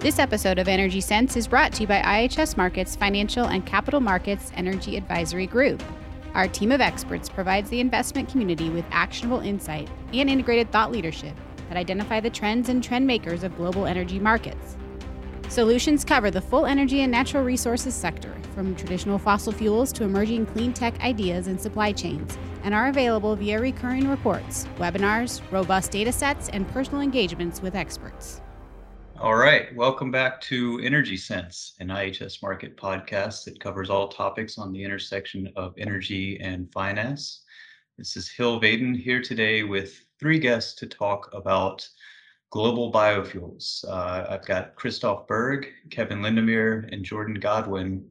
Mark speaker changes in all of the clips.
Speaker 1: This episode of Energy Sense is brought to you by IHS Markit's Financial and Capital Markets Energy Advisory Group. Our team of experts provides the investment community with actionable insight and integrated thought leadership that identify the trends and trend makers of global energy markets. Solutions cover the full energy and natural resources sector, from traditional fossil fuels to emerging clean tech ideas and supply chains, and are available via recurring reports, webinars, robust data sets, and personal engagements with experts.
Speaker 2: All right, welcome back to Energy Sense, an IHS Markit podcast that covers all topics on the intersection of energy and finance. This is Hill Vaden here today with three guests to talk about global biofuels. Uh, I've got Christoph Berg, Kevin Lindemer, and Jordan Godwin,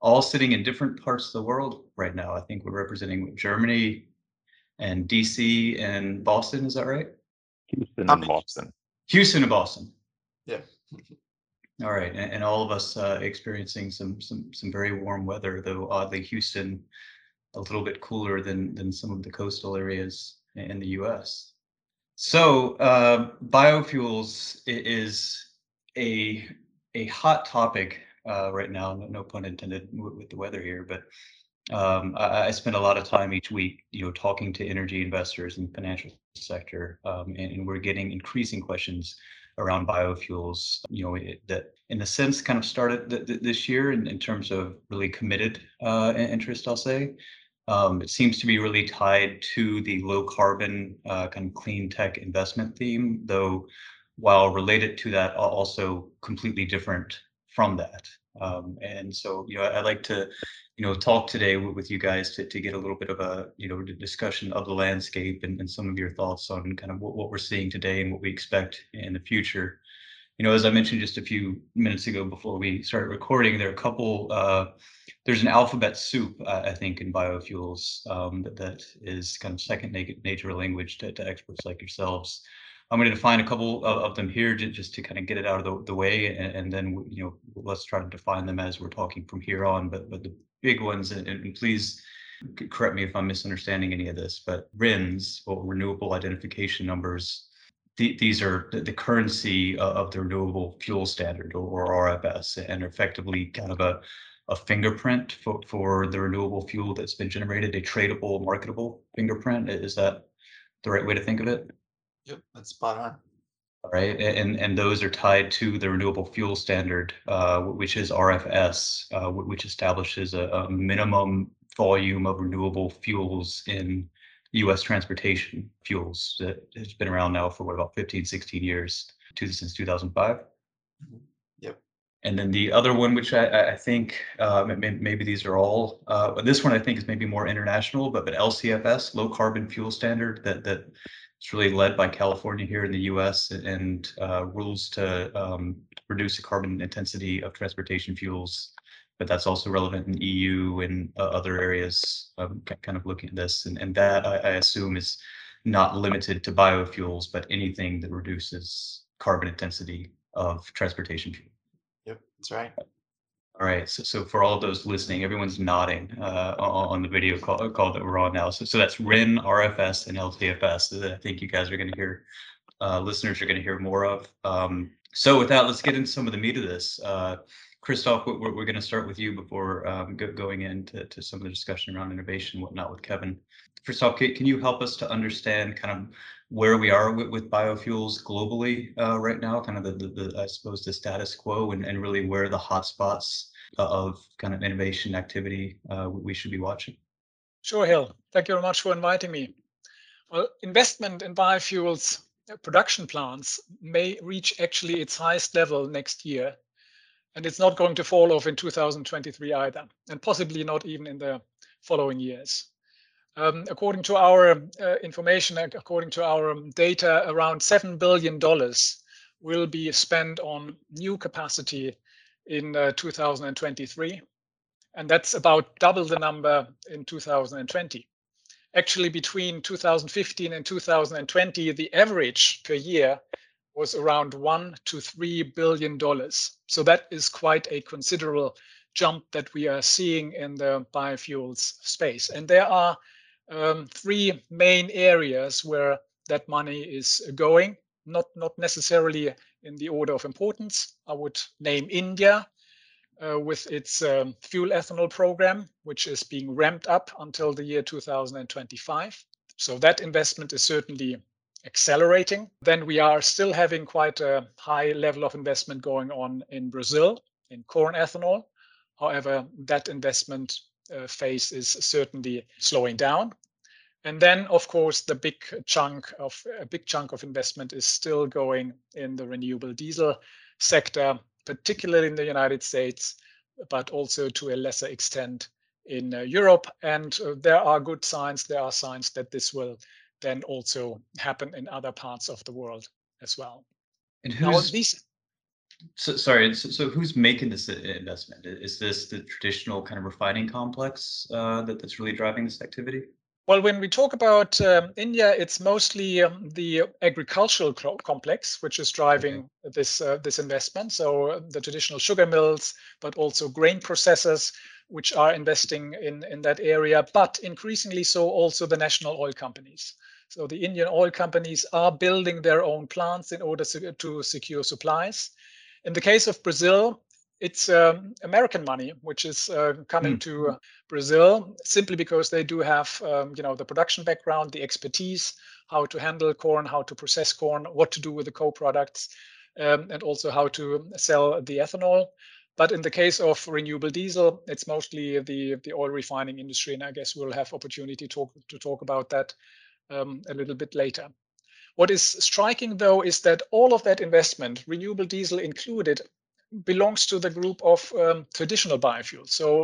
Speaker 2: all sitting in different parts of the world right now. I think we're representing Germany and DC and Boston. Is that right?
Speaker 3: Houston and Boston.
Speaker 2: Houston and Boston.
Speaker 4: Yeah.
Speaker 2: All right, and, and all of us uh, experiencing some some some very warm weather, though oddly Houston a little bit cooler than than some of the coastal areas in the U.S. So uh, biofuels is a a hot topic uh, right now. No, no pun intended with, the weather here, but um, I, I, spend a lot of time each week, you know, talking to energy investors in the financial sector, um, and, and, we're getting increasing questions around biofuels. You know, it, that in a sense kind of started th- th- this year in, in terms of really committed uh, interest, I'll say. Um, it seems to be really tied to the low carbon uh, kind of clean tech investment theme, though while related to that, also completely different from that. Um, and so, you know, I'd like to, you know, talk today with you guys to, to get a little bit of a, you know, discussion of the landscape and, and some of your thoughts on kind of what, what we're seeing today and what we expect in the future. You know, as I mentioned just a few minutes ago before we started recording, there are a couple, uh, there's an alphabet soup, uh, I think, in biofuels um, that, that is kind of second nature language to, to experts like yourselves. I'm going to define a couple of, of them here to, just to kind of get it out of the, the way, and, and, then you know let's try to define them as we're talking from here on. But but the big ones, and, and please correct me if I'm misunderstanding any of this, but RINs or renewable identification numbers. The, these are the, the currency of the renewable fuel standard or, or RFS, and effectively kind of a a fingerprint for, for the renewable fuel that's been generated, a tradable, marketable fingerprint. Is that the right way to think of it?
Speaker 4: Yep, that's spot on.
Speaker 2: All right, and and those are tied to the renewable fuel standard, uh, which is RFS, uh, which establishes a, a, minimum volume of renewable fuels in U.S. transportation fuels that has been around now for what about 15, 16 years, since 2005. Mm-hmm.
Speaker 4: Yep.
Speaker 2: And then the other one, which I, I think uh, maybe these are all, uh, this one I think is maybe more international, but but LCFS, low carbon fuel standard that that it's really led by California here in the U.S. and uh, rules to um, reduce the carbon intensity of transportation fuels. But that's also relevant in EU and uh, other areas. Um, kind of looking at this, and, and that I, I assume is not limited to biofuels, but anything that reduces carbon intensity of transportation fuel.
Speaker 4: Yep, that's right.
Speaker 2: All right. So, so for all those listening, everyone's nodding uh, on the video call, call that we're on now. So, so that's RIN, RFS, and LCFS that I think you guys are going to hear, uh, listeners are going to hear more of. Um, so with that, let's get into some of the meat of this. Uh, Christoph, we're, we're going to start with you before um, go, going into to some of the discussion around innovation and whatnot with Kevin. Christoph, can, can you help us to understand kind of where we are with, with biofuels globally uh, right now, kind of the, the, the, I suppose, the status quo and, and really where the hotspots of kind of innovation activity uh, we should be watching?
Speaker 5: Sure, Hill. Thank you very much for inviting me. Well, investment in biofuels uh, production plants may reach actually its highest level next year. And it's not going to fall off in 2023 either, and possibly not even in the following years. Um, according to our uh, information, according to our data, around $7 billion will be spent on new capacity in uh, 2023. And that's about double the number in 2020. Actually, between 2015 and 2020, the average per year was around one to three billion dollars. So that is quite a considerable jump that we are seeing in the biofuels space. And there are um, three main areas where that money is going, not, not necessarily in the order of importance. I would name India uh, with its um, fuel ethanol program, which is being ramped up until the year 2025. So that investment is certainly accelerating. Then we are still having quite a high level of investment going on in Brazil in corn ethanol. However, that investment phase is certainly slowing down. And then, of course, the big chunk of a big chunk of investment is still going in the renewable diesel sector, particularly in the United States, but also to a lesser extent in uh, Europe. And uh, there are good signs. There are signs that this will then also happen in other parts of the world as well.
Speaker 2: And who's, Now,
Speaker 5: these
Speaker 2: so, sorry? So, so who's making this investment? Is this the traditional kind of refining complex uh, that that's really driving this activity?
Speaker 5: Well, when we talk about um, India, it's mostly um, the agricultural co- complex which is driving this uh, this investment. So uh, the traditional sugar mills, but also grain processors, which are investing in in that area. But increasingly so also the national oil companies. So the Indian oil companies are building their own plants in order to, to secure supplies. In the case of Brazil, it's um, American money which is uh, coming
Speaker 2: Mm.
Speaker 5: to Brazil simply because they do have, um, you know, the production background, the expertise, how to handle corn, how to process corn, what to do with the co-products, um, and also how to sell the ethanol. But in the case of renewable diesel, it's mostly the the oil refining industry, and I guess we'll have opportunity to talk to talk about that um, a little bit later. What is striking though is that all of that investment, renewable diesel included, belongs to the group of um, traditional biofuels. So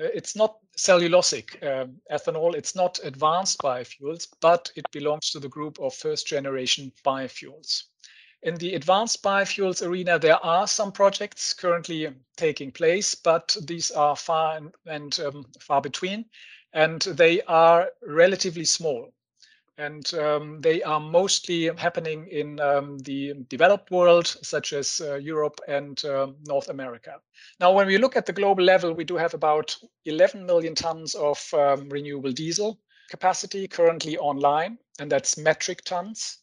Speaker 5: uh, it's not cellulosic um, ethanol, it's not advanced biofuels, but it belongs to the group of first generation biofuels. In the advanced biofuels arena, there are some projects currently taking place, but these are far and, and um, far between, and they are relatively small and um, they are mostly happening in um, the developed world, such as uh, Europe and um North America. Now, when we look at the global level, we do have about 11 million tons of um, renewable diesel capacity currently online, and that's metric tons,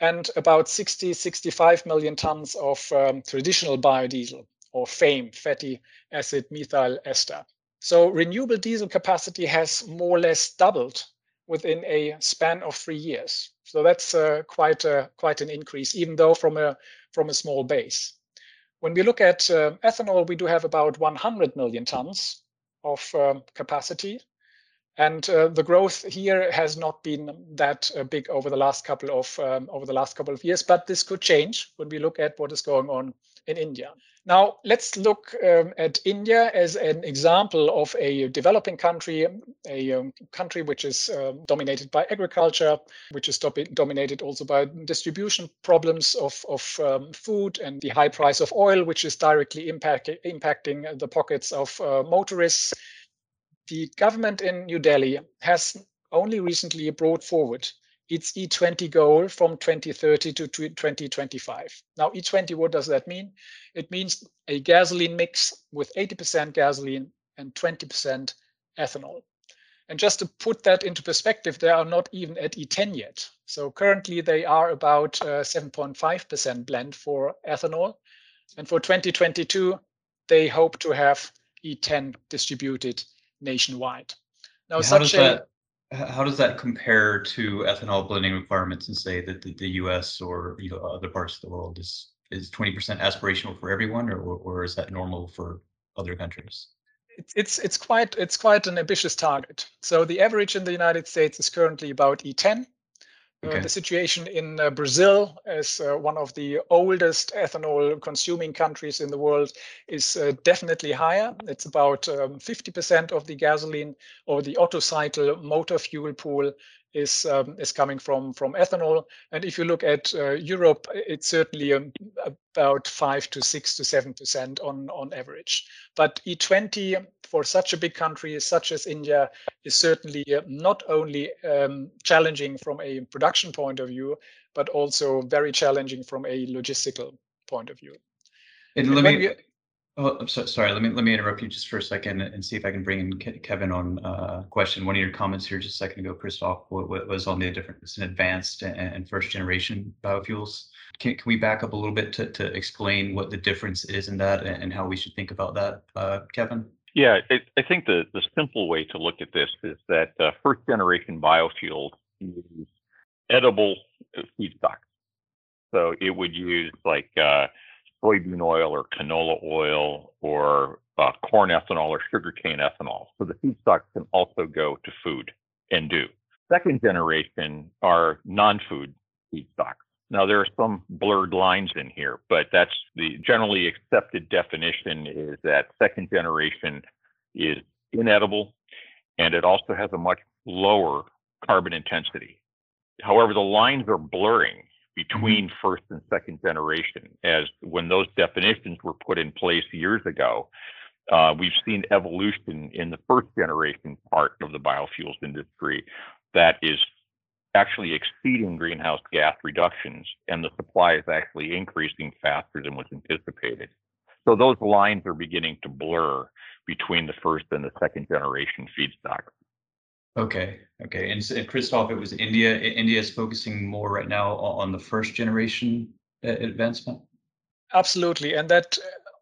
Speaker 5: and about 60, 65 million tons of um, traditional biodiesel or FAME, fatty acid methyl ester. So renewable diesel capacity has more or less doubled within a span of three years. So that's uh, quite a, quite an increase, even though from a from a small base. When we look at uh, ethanol, we do have about 100 million tons of um, capacity, and uh, the growth here has not been that uh, big over the last couple of um, over the last couple of years. But this could change when we look at what is going on in India. Now, let's look um, at India as an example of a developing country, a um, country which is um, dominated by agriculture, which is dominated also by distribution problems of, of um, food and the high price of oil, which is directly impact- impacting the pockets of uh, motorists. The government in New Delhi has only recently brought forward its E20 goal from 2030 to 2025. Now, E20, what does that mean? It means a gasoline mix with 80% gasoline and 20% ethanol. And just to put that into perspective, they are not even at E10 yet. So currently they are about uh, 7.5% blend for ethanol. And for 2022, they hope to have E10 distributed nationwide. Now,
Speaker 2: How
Speaker 5: such a
Speaker 2: that how does that compare to ethanol blending requirements and say that the, the US or you know other parts of the world is is 20% aspirational for everyone or, or is that normal for other countries?
Speaker 5: it's it's quite it's quite an ambitious target. So the average in the United States is currently about E10. Uh, the situation in uh, Brazil, as uh, one of the oldest ethanol consuming countries in the world, is uh, definitely higher. It's about um, 50% of the gasoline or the Ottocycle motor fuel pool is um, is coming from from ethanol. And if you look at uh, Europe, it's certainly um, about five to six to seven percent on on average. But E20 for such a big country such as India is certainly uh, not only um, challenging from a production point of view, but also very challenging from a logistical point of view.
Speaker 2: And let me
Speaker 5: we-
Speaker 2: Oh, I'm so, sorry. Let me let me interrupt you just for a second and see if I can bring in Ke- Kevin on uh, question. One of your comments here just a second ago, Christoph, wa- wa- was on the difference in advanced and, first generation biofuels. Can, can we back up a little bit to, to explain what the difference is in that and, and how we should think about that, uh, Kevin?
Speaker 3: Yeah, I think the, the simple way to look at this is that uh, first generation biofuels use edible uh, feedstocks. So it would use like uh, soybean oil or canola oil or uh, corn ethanol or sugarcane ethanol. So the feedstocks can also go to food and do. Second generation are non-food feedstocks. Now there are some blurred lines in here, but that's the generally accepted definition is that second generation is inedible and it also has a much lower carbon intensity. However, the lines are blurring between first and second generation as when those definitions were put in place years ago. Uh, we've seen evolution in the first generation part of the biofuels industry that is actually exceeding greenhouse gas reductions, and the supply is actually increasing faster than was anticipated. So those lines are beginning to blur between the first and the second generation feedstock.
Speaker 2: Okay, okay. And, so- and Christoph, it was India. India is focusing more right now on the first generation uh, advancement.
Speaker 5: Absolutely, and that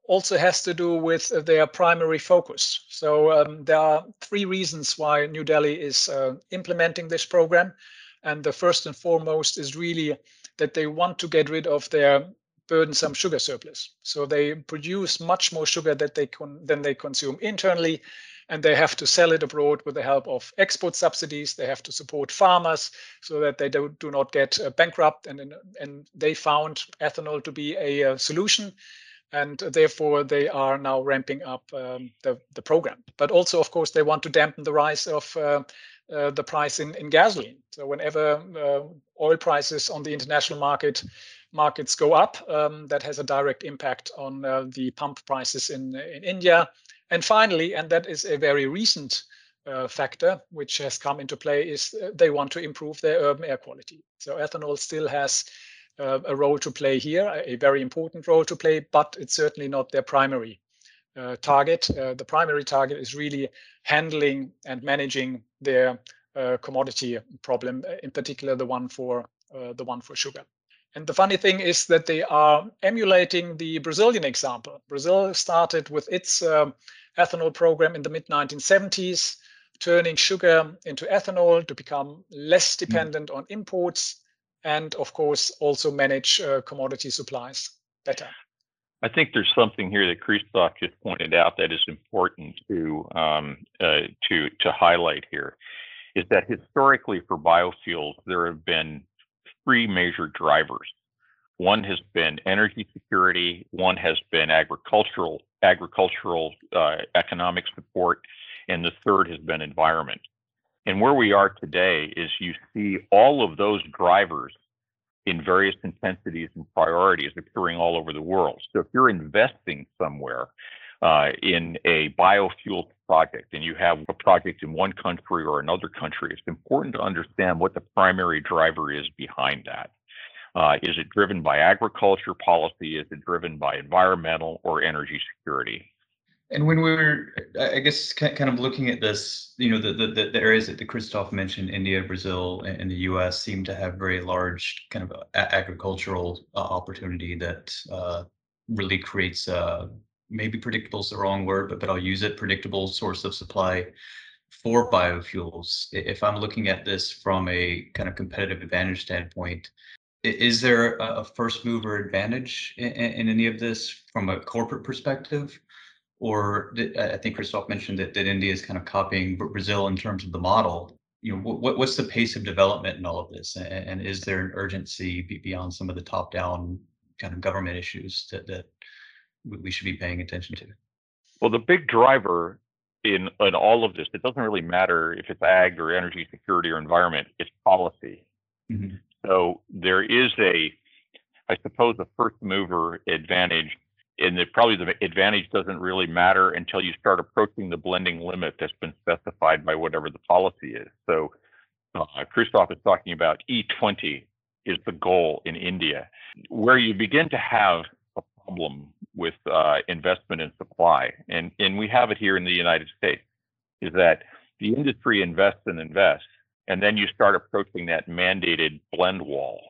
Speaker 5: also has to do with their primary focus. So um, there are three reasons why New Delhi is uh, implementing this program, and the first and foremost is really that they want to get rid of their burdensome sugar surplus. So they produce much more sugar that they con- than they consume internally, and they have to sell it abroad with the help of export subsidies. They have to support farmers so that they do, do not get uh, bankrupt. And, and they found ethanol to be a, uh solution, and therefore they are now ramping up um, the the program. But also, of course, they want to dampen the rise of uh, uh, the price in, in gasoline. So whenever uh, oil prices on the international market markets go up, um, that has a direct impact on uh, the pump prices in in India. And finally, and that is a very recent uh, factor which has come into play, is uh, they want to improve their urban air quality. So ethanol still has a role to play here, a very important role to play, but it's certainly not their primary uh, target. Uh, the primary target is really handling and managing their uh, commodity problem, in particular the one for the one for sugar. And the funny thing is that they are emulating the Brazilian example. Brazil started with its um, ethanol program in the mid 1970s, turning sugar into ethanol to become less dependent mm. on imports, and of course also manage uh, commodity supplies better.
Speaker 3: I think there's something here that Christoph just pointed out that is important to um, uh, to to highlight here, is that historically for biofuels there have been three major drivers. One has been energy security, one has been agricultural agricultural uh, economic support, and the third has been environment. And where we are today is you see all of those drivers in various intensities and priorities occurring all over the world. So if you're investing somewhere uh, in a biofuel project and you have a project in one country or another country, it's important to understand what the primary driver is behind that. Uh, is it driven by agriculture policy? Is it driven by environmental or energy security?
Speaker 2: And when we're, I guess, kind of looking at this, you know, the the, the areas that Christoph mentioned, India, Brazil, and the U.S. seem to have very large kind of agricultural uh, opportunity that uh, really creates uh, maybe predictable is the wrong word, but but I'll use it. Predictable source of supply for biofuels. If I'm looking at this from a kind of competitive advantage standpoint, is there a first mover advantage in any of this from a corporate perspective? Or I think Christoph mentioned that, that India is kind of copying Brazil in terms of the model. You know, what, what's the pace of development in all of this, and, and is there an urgency beyond some of the top-down kind of government issues that that we should be paying attention to?
Speaker 3: Well, the big driver in in all of this, it doesn't really matter if it's ag or energy security or environment. It's policy. Mm-hmm. So there is a, I suppose, a first mover advantage and the, probably the advantage doesn't really matter until you start approaching the blending limit that's been specified by whatever the policy is. So uh, Christoph is talking about E20 is the goal in India. Where you begin to have a problem with uh, investment and supply, and and we have it here in the United States, is that the industry invests and invests, and then you start approaching that mandated blend wall,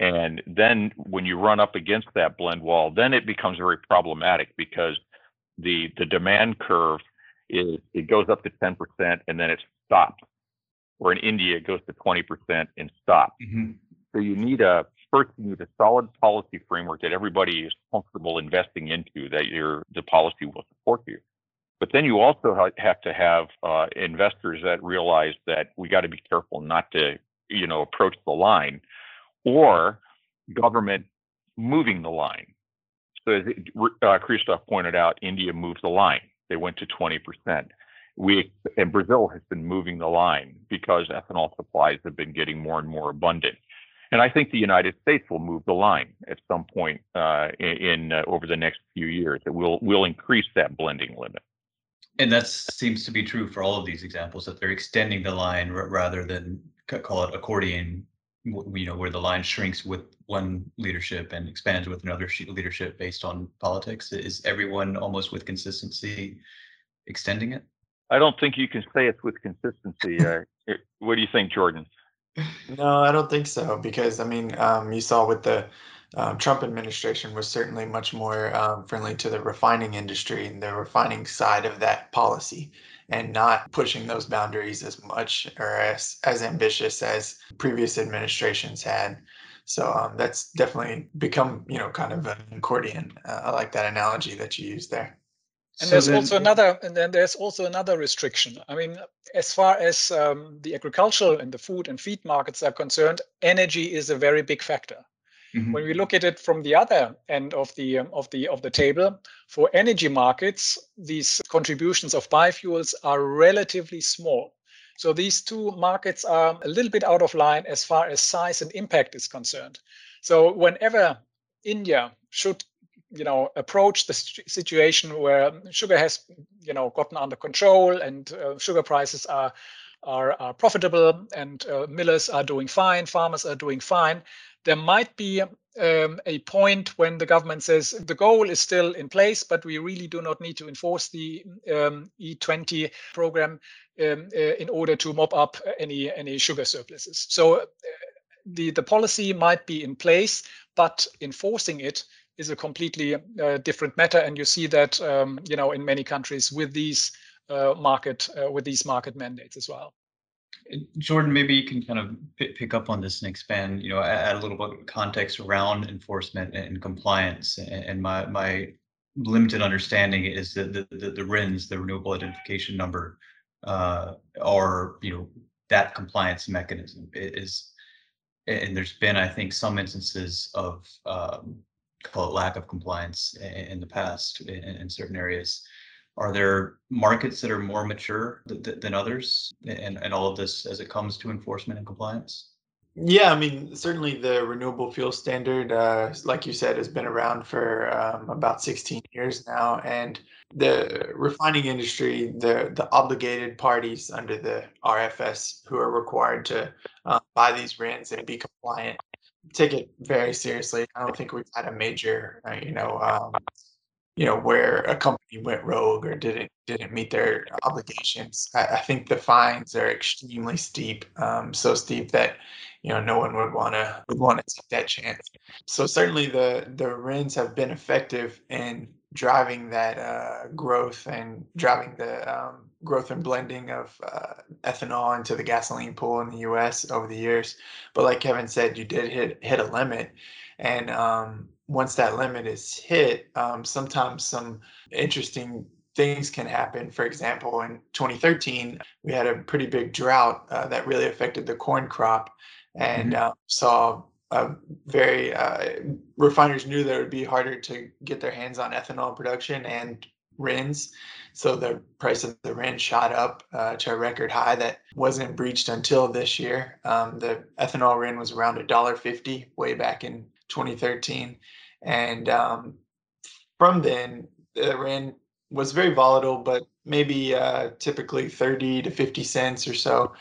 Speaker 3: and then when you run up against that blend wall, then it becomes very problematic because the the demand curve is it goes up to 10% and then it stops. Or in India, it goes to 20% and stops.
Speaker 2: Mm-hmm.
Speaker 3: So you need a first you need a solid policy framework that everybody is comfortable investing into, that your the policy will support you. But then you also have to have uh, investors that realize that we got to be careful not to, you know, approach the line, or government moving the line. So as uh, Christoph pointed out, India moves the line. They went to 20%. We and Brazil has been moving the line because ethanol supplies have been getting more and more abundant. And I think the United States will move the line at some point uh, in, in uh, over the next few years. That will will increase that blending limit.
Speaker 2: And that seems to be true for all of these examples that they're extending the line r- rather than call it accordion, you know, where the line shrinks with one leadership and expands with another leadership based on politics. Is everyone almost with consistency extending it?
Speaker 3: I don't think you can say it's with consistency. Uh, what do you think, Jordan?
Speaker 4: No, I don't think so because I mean, um, you saw with the um, Trump administration was certainly much more um, friendly to the refining industry and the refining side of that policy, and not pushing those boundaries as much or as as ambitious as previous administrations had. So um, that's definitely become you know kind of an accordion. Uh, I like that analogy that you used there.
Speaker 5: And so there's then, also another, and then there's also another restriction. I mean, as far as um, the agricultural and the food and feed markets are concerned, energy is a very big factor. Mm-hmm. When we look at it from the other end of the um, of the of the table, for energy markets, these contributions of biofuels are relatively small. So these two markets are a little bit out of line as far as size and impact is concerned. So whenever India should you know approach the situation where sugar has you know gotten under control and uh, sugar prices are are, are profitable and uh, millers are doing fine farmers are doing fine there might be um, a point when the government says the goal is still in place, but we really do not need to enforce the um, E20 program um, uh, in order to mop up any any sugar surpluses. So uh, the the policy might be in place, but enforcing it is a completely uh, different matter. And you see that, um, you know, in many countries with these uh, market uh, with these market mandates as well.
Speaker 2: Jordan, maybe you can kind of pick up on this and expand, you know, add a little bit of context around enforcement and compliance. And my my limited understanding is that the, the, the RINs, the renewable identification number, uh, are, you know, that compliance mechanism is, and there's been, I think, some instances of um, call it lack of compliance in the past in, in certain areas. Are there markets that are more mature th- than others and, and all of this as it comes to enforcement and compliance?
Speaker 4: Yeah, I mean, certainly the renewable fuel standard, uh, like you said, has been around for um, about 16 years now. And the refining industry, the, the obligated parties under the RFS who are required to uh, buy these RINs and be compliant take it very seriously. I don't think we've had a major, uh, you know, um, you know, where a company went rogue or didn't didn't meet their obligations. I, I think the fines are extremely steep, um, so steep that you know no one would want to would want to take that chance. So certainly the the RINs have been effective in driving that uh, growth and driving the um, growth and blending of uh, ethanol into the gasoline pool in the U.S. over the years. But like Kevin said, you did hit hit a limit, and um, once that limit is hit, um, sometimes some interesting things can happen. For example, in 2013, we had a pretty big drought uh, that really affected the corn crop, and mm-hmm. uh, saw a very uh, refiners knew that it would be harder to get their hands on ethanol production and RINs. So the price of the RIN shot up uh, to a record high that wasn't breached until this year. Um, the ethanol RIN was around a dollar fifty way back in 2013, and um, from then the RIN was very volatile, but maybe uh, typically 30 to 50 cents or so.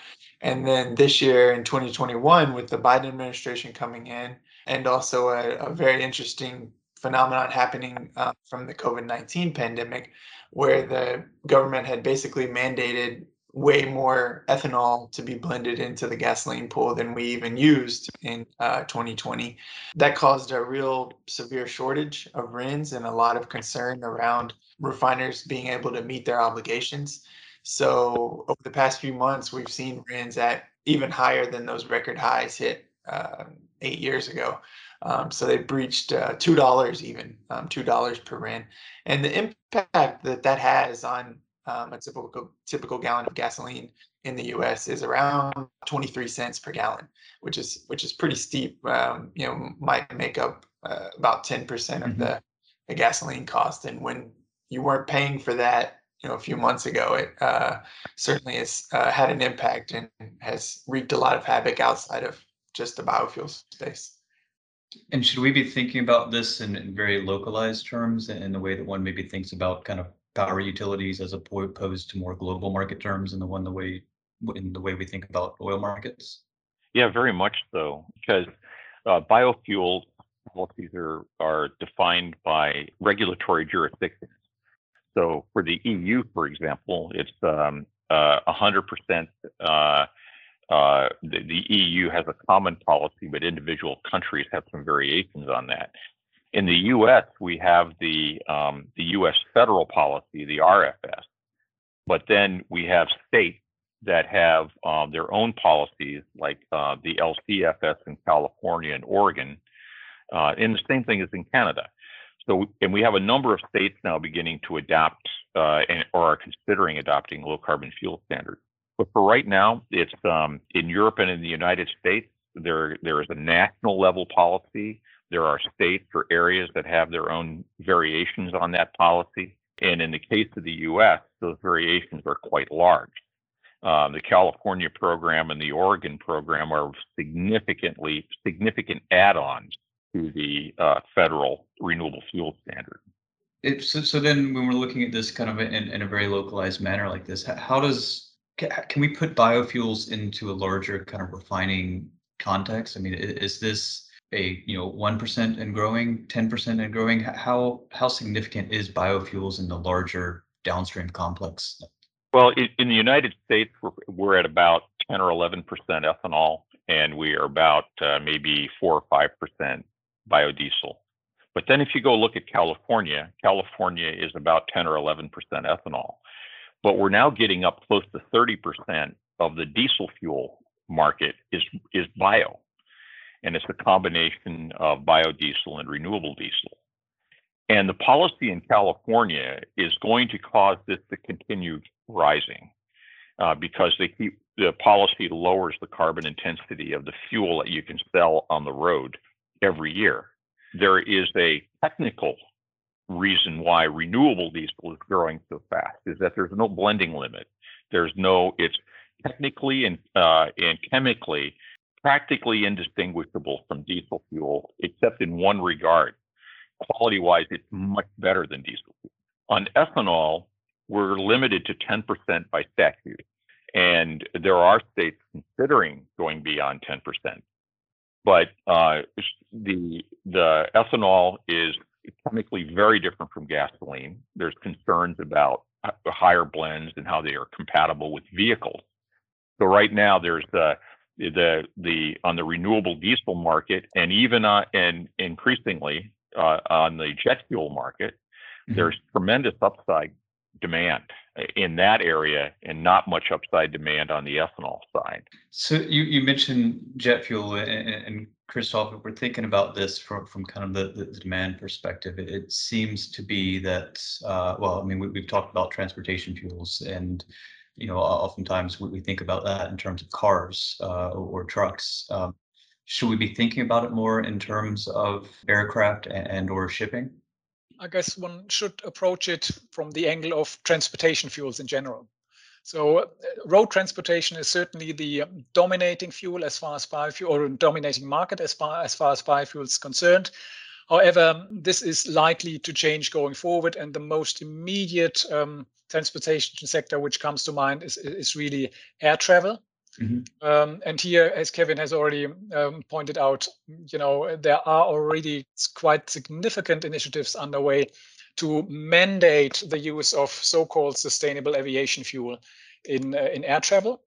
Speaker 4: And then this year in 2021, with the Biden administration coming in, and also a, a very interesting phenomenon happening uh, from the COVID 19 pandemic, where the government had basically mandated way more ethanol to be blended into the gasoline pool than we even used in uh, 2020. That caused a real severe shortage of RINs and a lot of concern around refiners being able to meet their obligations. So over the past few months, we've seen RINs at even higher than those record highs hit uh, eight years ago. Um, so they breached uh, two dollars even, um, two dollars per RIN, and the impact that that has on um, a typical typical gallon of gasoline in the U.S. is around 23 cents per gallon, which is which is pretty steep. Um, you know, might make up uh, about 10 percent of mm-hmm. the, the gasoline cost. And when you weren't paying for that, you know, a few months ago, it uh, certainly has uh, had an impact and has wreaked a lot of havoc outside of just the biofuel space.
Speaker 2: And should we be thinking about this in, in very localized terms in the way that one maybe thinks about kind of power utilities as opposed to more global market terms in the one the way in the way we think about oil markets?
Speaker 3: Yeah, very much so, because uh, biofuel policies are are defined by regulatory jurisdictions. So for the EU, for example, it's um, uh, 100%. Uh, uh, the, the, EU has a common policy, but individual countries have some variations on that. In the U.S., we have the um, the U.S. federal policy, the RFS, but then we have states that have um, their own policies, like uh, the LCFS in California and Oregon, uh, and the same thing is in Canada. So, and we have a number of states now beginning to adopt uh, and, or are considering adopting low carbon fuel standards. But for right now, it's um, in Europe and in the United States. There, there is a national level policy there are states or areas that have their own variations on that policy. And in the case of the US, those variations are quite large. Um, the California program and the Oregon program are significantly significant add-ons to the uh, federal renewable fuel standard.
Speaker 2: It, so, so then when we're looking at this kind of in, in a very localized manner like this, how does can we put biofuels into a larger kind of refining context? I mean, is this a you know one percent and growing, ten percent and growing? How how significant is biofuels in the larger downstream complex?
Speaker 3: Well, in the United States, we're, we're at about ten or eleven percent ethanol, and we are about uh, maybe four or five percent biodiesel. But then, if you go look at California, California is about ten or eleven percent ethanol, but we're now getting up close to thirty percent of the diesel fuel market is is bio and it's a combination of biodiesel and renewable diesel. And the policy in California is going to cause this to continue rising uh, because they keep the policy lowers the carbon intensity of the fuel that you can sell on the road every year. There is a technical reason why renewable diesel is growing so fast is that there's no blending limit. There's no, it's technically and, uh, and chemically practically indistinguishable from diesel fuel, except in one regard. Quality wise, it's much better than diesel fuel. On ethanol, we're limited to 10% by statute. And there are states considering going beyond 10%. But uh, the, the ethanol is chemically very different from gasoline. There's concerns about higher blends and how they are compatible with vehicles. So right now, there's uh, the the on the renewable diesel market and even uh, and increasingly uh, on the jet fuel market, mm-hmm. there's tremendous upside demand in that area and not much upside demand on the ethanol side.
Speaker 2: So you, you mentioned jet fuel and, and Christoph, if we're thinking about this from, from kind of the, the demand perspective, it, it seems to be that, uh, well, I mean, we, we've talked about transportation fuels and you know, oftentimes we, think about that in terms of cars uh, or trucks. Um, should we be thinking about it more in terms of aircraft and, and or shipping?
Speaker 5: I guess one should approach it from the angle of transportation fuels in general. So uh, road transportation is certainly the um, dominating fuel as far as biofuel or dominating market as far as far as biofuels is concerned. However, this is likely to change going forward, and the most immediate um, transportation sector which comes to mind is, is really air travel. Mm-hmm. Um, and here, as Kevin has already um, pointed out, you know there are already quite significant initiatives underway to mandate the use of so-called sustainable aviation fuel in uh, in air travel,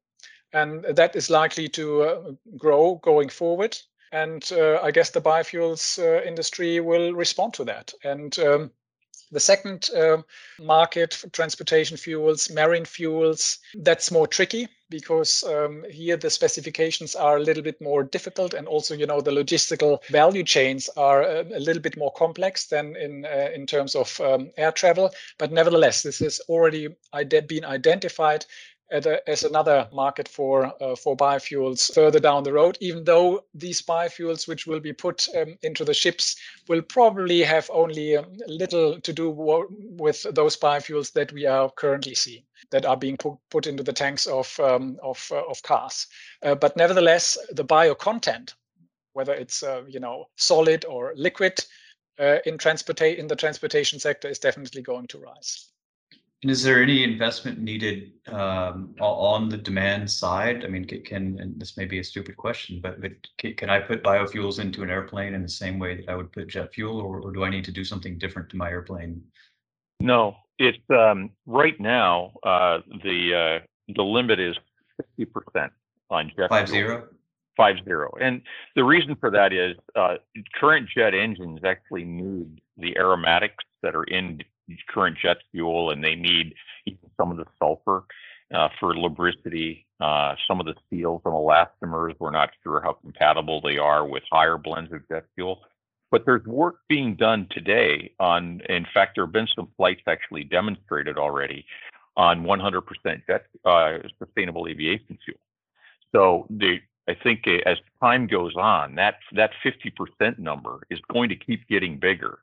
Speaker 5: and that is likely to uh, grow going forward. And uh, I guess the biofuels uh, industry will respond to that. And um, the second uh, market, transportation fuels, marine fuels, that's more tricky because um, here the specifications are a little bit more difficult, and also you know the logistical value chains are a, a little bit more complex than in uh, in terms of um, air travel. But nevertheless, this has already been identified a, as another market for uh, for biofuels further down the road. Even though these biofuels, which will be put um, into the ships, will probably have only um, little to do with those biofuels that we are currently seeing that are being put, put into the tanks of um, of, uh, of cars. Uh, but nevertheless, the bio content, whether it's uh, you know solid or liquid, uh, in transportate in the transportation sector, is definitely going to rise.
Speaker 2: And is there any investment needed um, on the demand side? I mean, can, and this may be a stupid question, but, but can I put biofuels into an airplane in the same way that I would put jet fuel, or, do I need to do something different to my airplane?
Speaker 3: No, it's um, right now uh, the uh, the limit is fifty percent on jet
Speaker 2: five
Speaker 3: fuel.
Speaker 2: zero.
Speaker 3: Five zero, and the reason for that is uh, current jet engines actually need the aromatics that are in current jet fuel, and they need some of the sulfur uh, for lubricity. Uh, some of the seals and elastomers, we're not sure how compatible they are with higher blends of jet fuel. But there's work being done today on, in fact, there have been some flights actually demonstrated already on 100% jet uh, sustainable aviation fuel. So the, I think as time goes on, that that 50% number is going to keep getting bigger.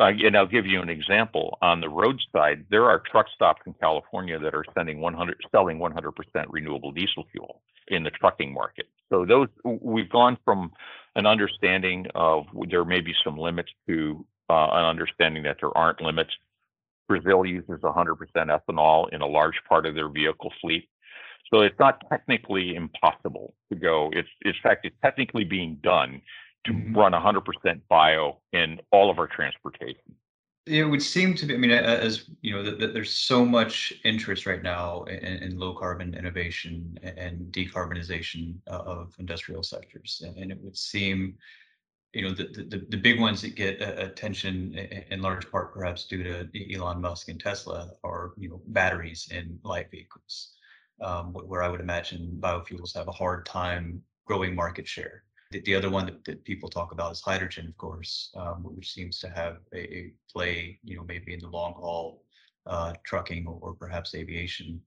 Speaker 3: Uh, and I'll give you an example. On the roadside, there are truck stops in California that are sending 100, selling 100% renewable diesel fuel in the trucking market. So those we've gone from an understanding of there may be some limits to uh, an understanding that there aren't limits. Brazil uses 100% ethanol in a large part of their vehicle fleet. So it's not technically impossible to go. It's, in fact, it's technically being done to run 100% bio in all of our transportation.
Speaker 2: It would seem to be. I mean, as you know, that, there's so much interest right now in, in, low carbon innovation and decarbonization of industrial sectors, and it would seem, you know, the the, the big ones that get attention in large part, perhaps due to Elon Musk and Tesla, are you know batteries in light vehicles, um, where I would imagine biofuels have a hard time growing market share. The, the other one that, that, people talk about is hydrogen, of course, um, which seems to have a, a, play, you know, maybe in the long haul uh, trucking or, or, perhaps aviation.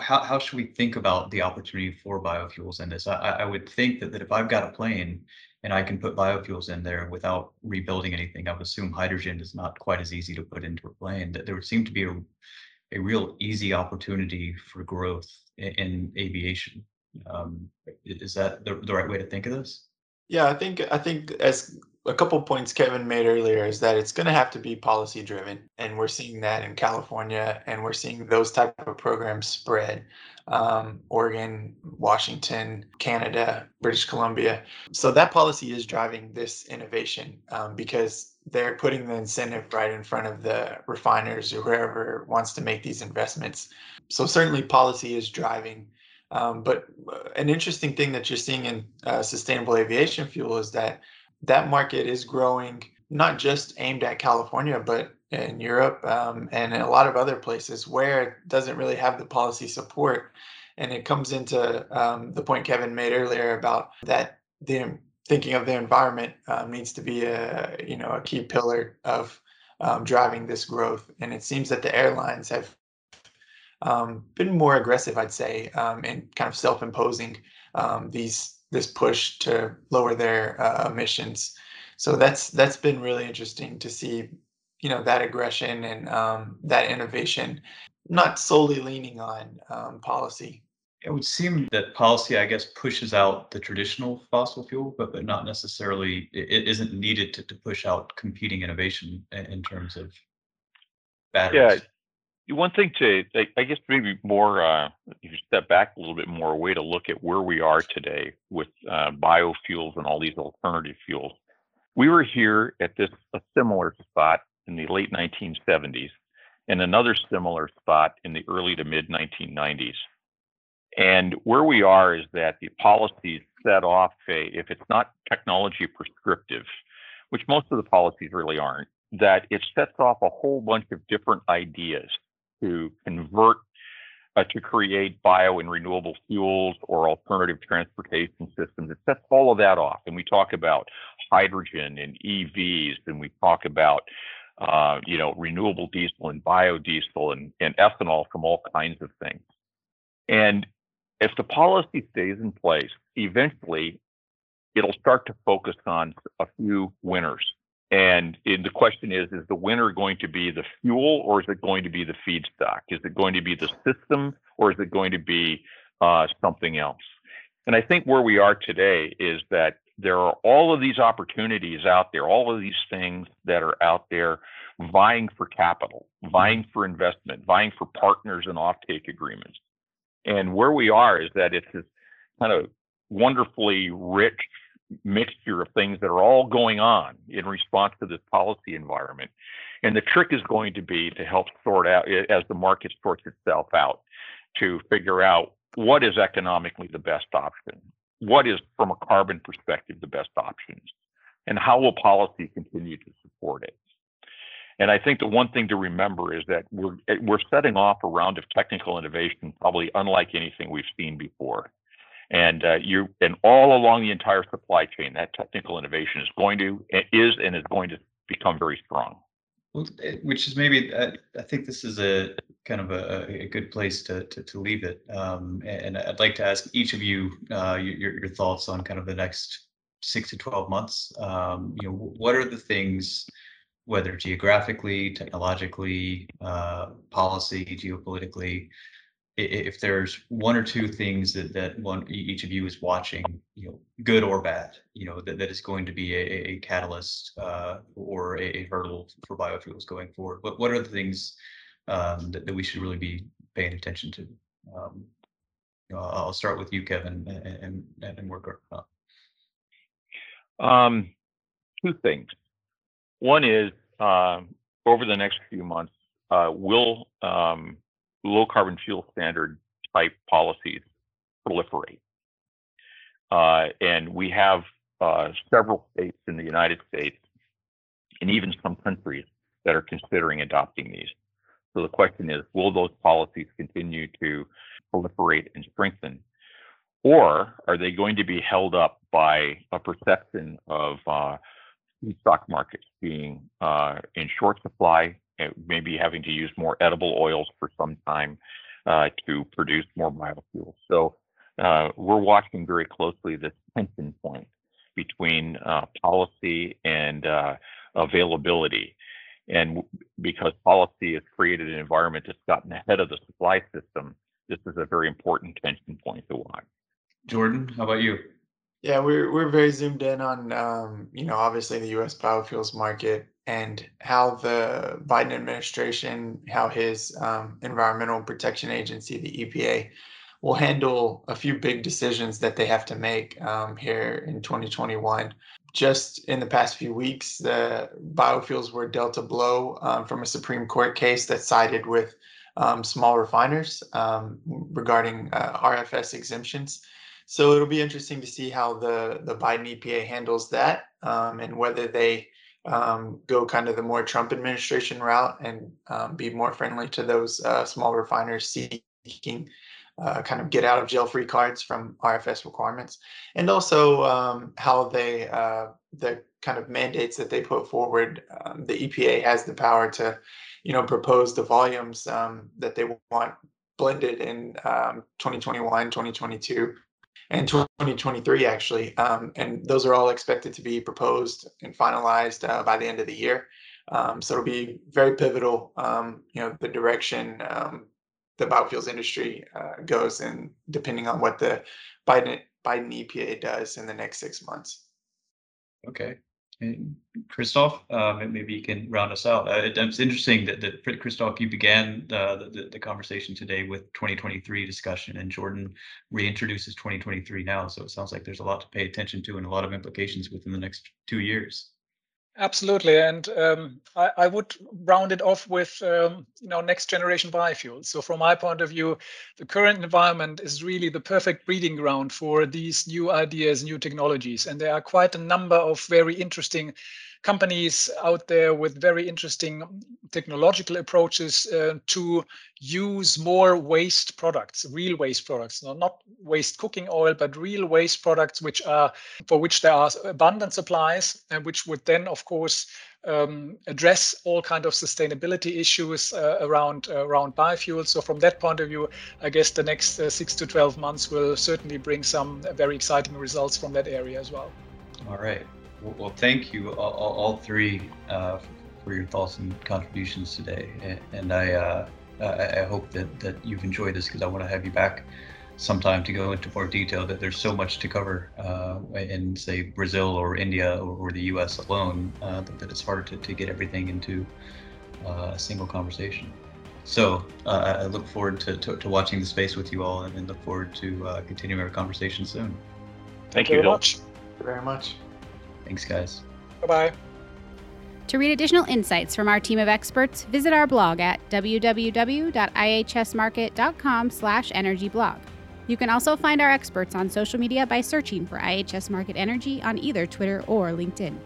Speaker 2: How, how should we think about the opportunity for biofuels in this? I, I would think that, that if I've got a plane and I can put biofuels in there without rebuilding anything, I would assume hydrogen is not quite as easy to put into a plane. That there would seem to be a, a real easy opportunity for growth in, in aviation. Um, is that the, the right way to think of this?
Speaker 4: Yeah, I think I think as a couple points Kevin made earlier is that it's going to have to be policy driven, and we're seeing that in California, and we're seeing those type of programs spread. Um, Oregon, Washington, Canada, British Columbia. So that policy is driving this innovation um, because they're putting the incentive right in front of the refiners or whoever wants to make these investments. So certainly policy is driving um, but uh, an interesting thing that you're seeing in uh, sustainable aviation fuel is that that market is growing, not just aimed at California, but in Europe um, and in a lot of other places where it doesn't really have the policy support. And it comes into um, the point Kevin made earlier about that the thinking of the environment um, needs to be a you know a key pillar of um, driving this growth. And it seems that the airlines have um, been more aggressive, I'd say, um, in kind of self-imposing um, these this push to lower their uh, emissions. So that's that's been really interesting to see, you know, that aggression and um, that innovation, not solely leaning on um, policy.
Speaker 2: It would seem that policy, I guess, pushes out the traditional fossil fuel, but but not necessarily. It isn't needed to, to push out competing innovation in, in terms of batteries.
Speaker 3: Yeah one thing to, I guess, maybe more, uh, if you step back a little bit more, a way to look at where we are today with uh, biofuels and all these alternative fuels. We were here at this a similar spot in the late 1970s, and another similar spot in the early to mid 1990s. And where we are is that the policies set off a, if it's not technology prescriptive, which most of the policies really aren't, that it sets off a whole bunch of different ideas to convert uh, to create bio and renewable fuels or alternative transportation systems. It sets all of that off. And we talk about hydrogen and EVs, and we talk about uh, you know, renewable diesel and biodiesel and, and ethanol from all kinds of things. And if the policy stays in place, eventually it'll start to focus on a few winners. And the question is, is the winner going to be the fuel or is it going to be the feedstock? Is it going to be the system or is it going to be uh, something else? And I think where we are today is that there are all of these opportunities out there, all of these things that are out there vying for capital, vying for investment, vying for partners and offtake agreements. And where we are is that it's this kind of wonderfully rich mixture of things that are all going on in response to this policy environment. And the trick is going to be to help sort out as the market sorts itself out to figure out what is economically the best option, what is from a carbon perspective the best options, and how will policy continue to support it. And I think the one thing to remember is that we're we're setting off a round of technical innovation probably unlike anything we've seen before. And uh, you and all along the entire supply chain, that technical innovation is going to is and is going to become very strong.
Speaker 2: Well, eh, which is maybe I, I think this is a kind of a, a good place to to, to leave it. Um, and I'd like to ask each of you uh, your your thoughts on kind of the next six to twelve months. Um, you know, what are the things whether geographically, technologically, uh, policy, geopolitically, if there's one or two things that that one each of you is watching, you know, good or bad, you know, that, that is going to be a, a catalyst uh, or a, a, hurdle for biofuels going forward. What what are the things um, that, that we should really be paying attention to? Um, I'll start with you, Kevin, and and, and work up.
Speaker 3: Um, two things. One is uh, over the next few months, uh, will um, low carbon fuel standard type policies proliferate. Uh, and we have uh, several states in the United States and even some countries that are considering adopting these. So the question is, will those policies continue to proliferate and strengthen? Or are they going to be held up by a perception of uh, stock markets being uh, in short supply maybe having to use more edible oils for some time uh, to produce more biofuels. So uh, we're watching very closely this tension point between uh, policy and uh, availability. And because policy has created an environment that's gotten ahead of the supply system, this is a very important tension point to watch.
Speaker 2: Jordan, how about you?
Speaker 4: Yeah, we're we're very zoomed in on um, you know obviously the U.S. biofuels market and how the Biden administration, how his um, Environmental Protection Agency, the EPA, will handle a few big decisions that they have to make um, here in 2021. Just in the past few weeks, the biofuels were dealt a blow um, from a Supreme Court case that sided with um, small refiners um, regarding uh, RFS exemptions. So it'll be interesting to see how the the Biden EPA handles that um, and whether they um, go kind of the more Trump administration route and um, be more friendly to those uh, small refiners seeking uh, kind of get out of jail free cards from RFS requirements, and also um, how they uh, the kind of mandates that they put forward. Um, the EPA has the power to, you know, propose the volumes um, that they want blended in 2021, 2022 and 2023 actually um, and those are all expected to be proposed and finalized uh, by the end of the year. Um, so it'll be very pivotal um, you know the direction um, the biofuels industry uh, goes and depending on what the biden biden epa does in the next six months.
Speaker 2: Okay Christoph, uh, maybe you can round us out. Uh, it's interesting that, that Christoph, you began the, the conversation today with 2023 discussion, and Jordan reintroduces 2023 now. So it sounds like there's a lot to pay attention to and a lot of implications within the next two years.
Speaker 5: Absolutely, and um, I, I, would round it off with um, you know next generation biofuels. So from my point of view, the current environment is really the perfect breeding ground for these new ideas, new technologies, and there are quite a number of very interesting companies out there with very interesting technological approaches uh, to use more waste products, real waste products, no, not waste cooking oil, but real waste products, which are for which there are abundant supplies, and which would then, of course, um, address all kind of sustainability issues uh, around uh, around biofuels. So from that point of view, I guess the next uh, six to twelve months will certainly bring some very exciting results from that area as well.
Speaker 2: All right. Well, thank you all, all three uh, for your thoughts and contributions today. And I, uh, I hope that, that you've enjoyed this because I want to have you back sometime to go into more detail that there's so much to cover uh, in say Brazil or India or, or the US alone uh, that, that, it's harder to, to get everything into uh, a single conversation. So uh, I look forward to, to, to, watching the space with you all and, and look forward to uh, continuing our conversation soon.
Speaker 3: Thank, Thank you very
Speaker 4: much. Thank you very much.
Speaker 2: Thanks, guys.
Speaker 5: Bye bye.
Speaker 1: To read additional insights from our team of experts, visit our blog at www.ihsmarkit.com/energyblog. You can also find our experts on social media by searching for IHS Markit Energy on either Twitter or LinkedIn.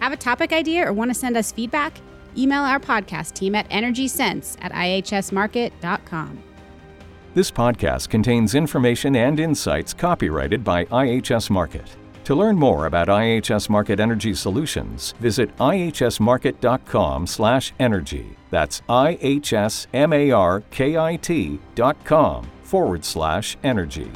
Speaker 1: Have a topic idea or want to send us feedback? Email our podcast team at energysense at ihsmarkit.com.
Speaker 6: This podcast contains information and insights copyrighted by IHS Markit. To learn more about IHS Markit Energy Solutions, visit ihsmarkit.com/energy. That's ihsmarkit.com forward slash energy.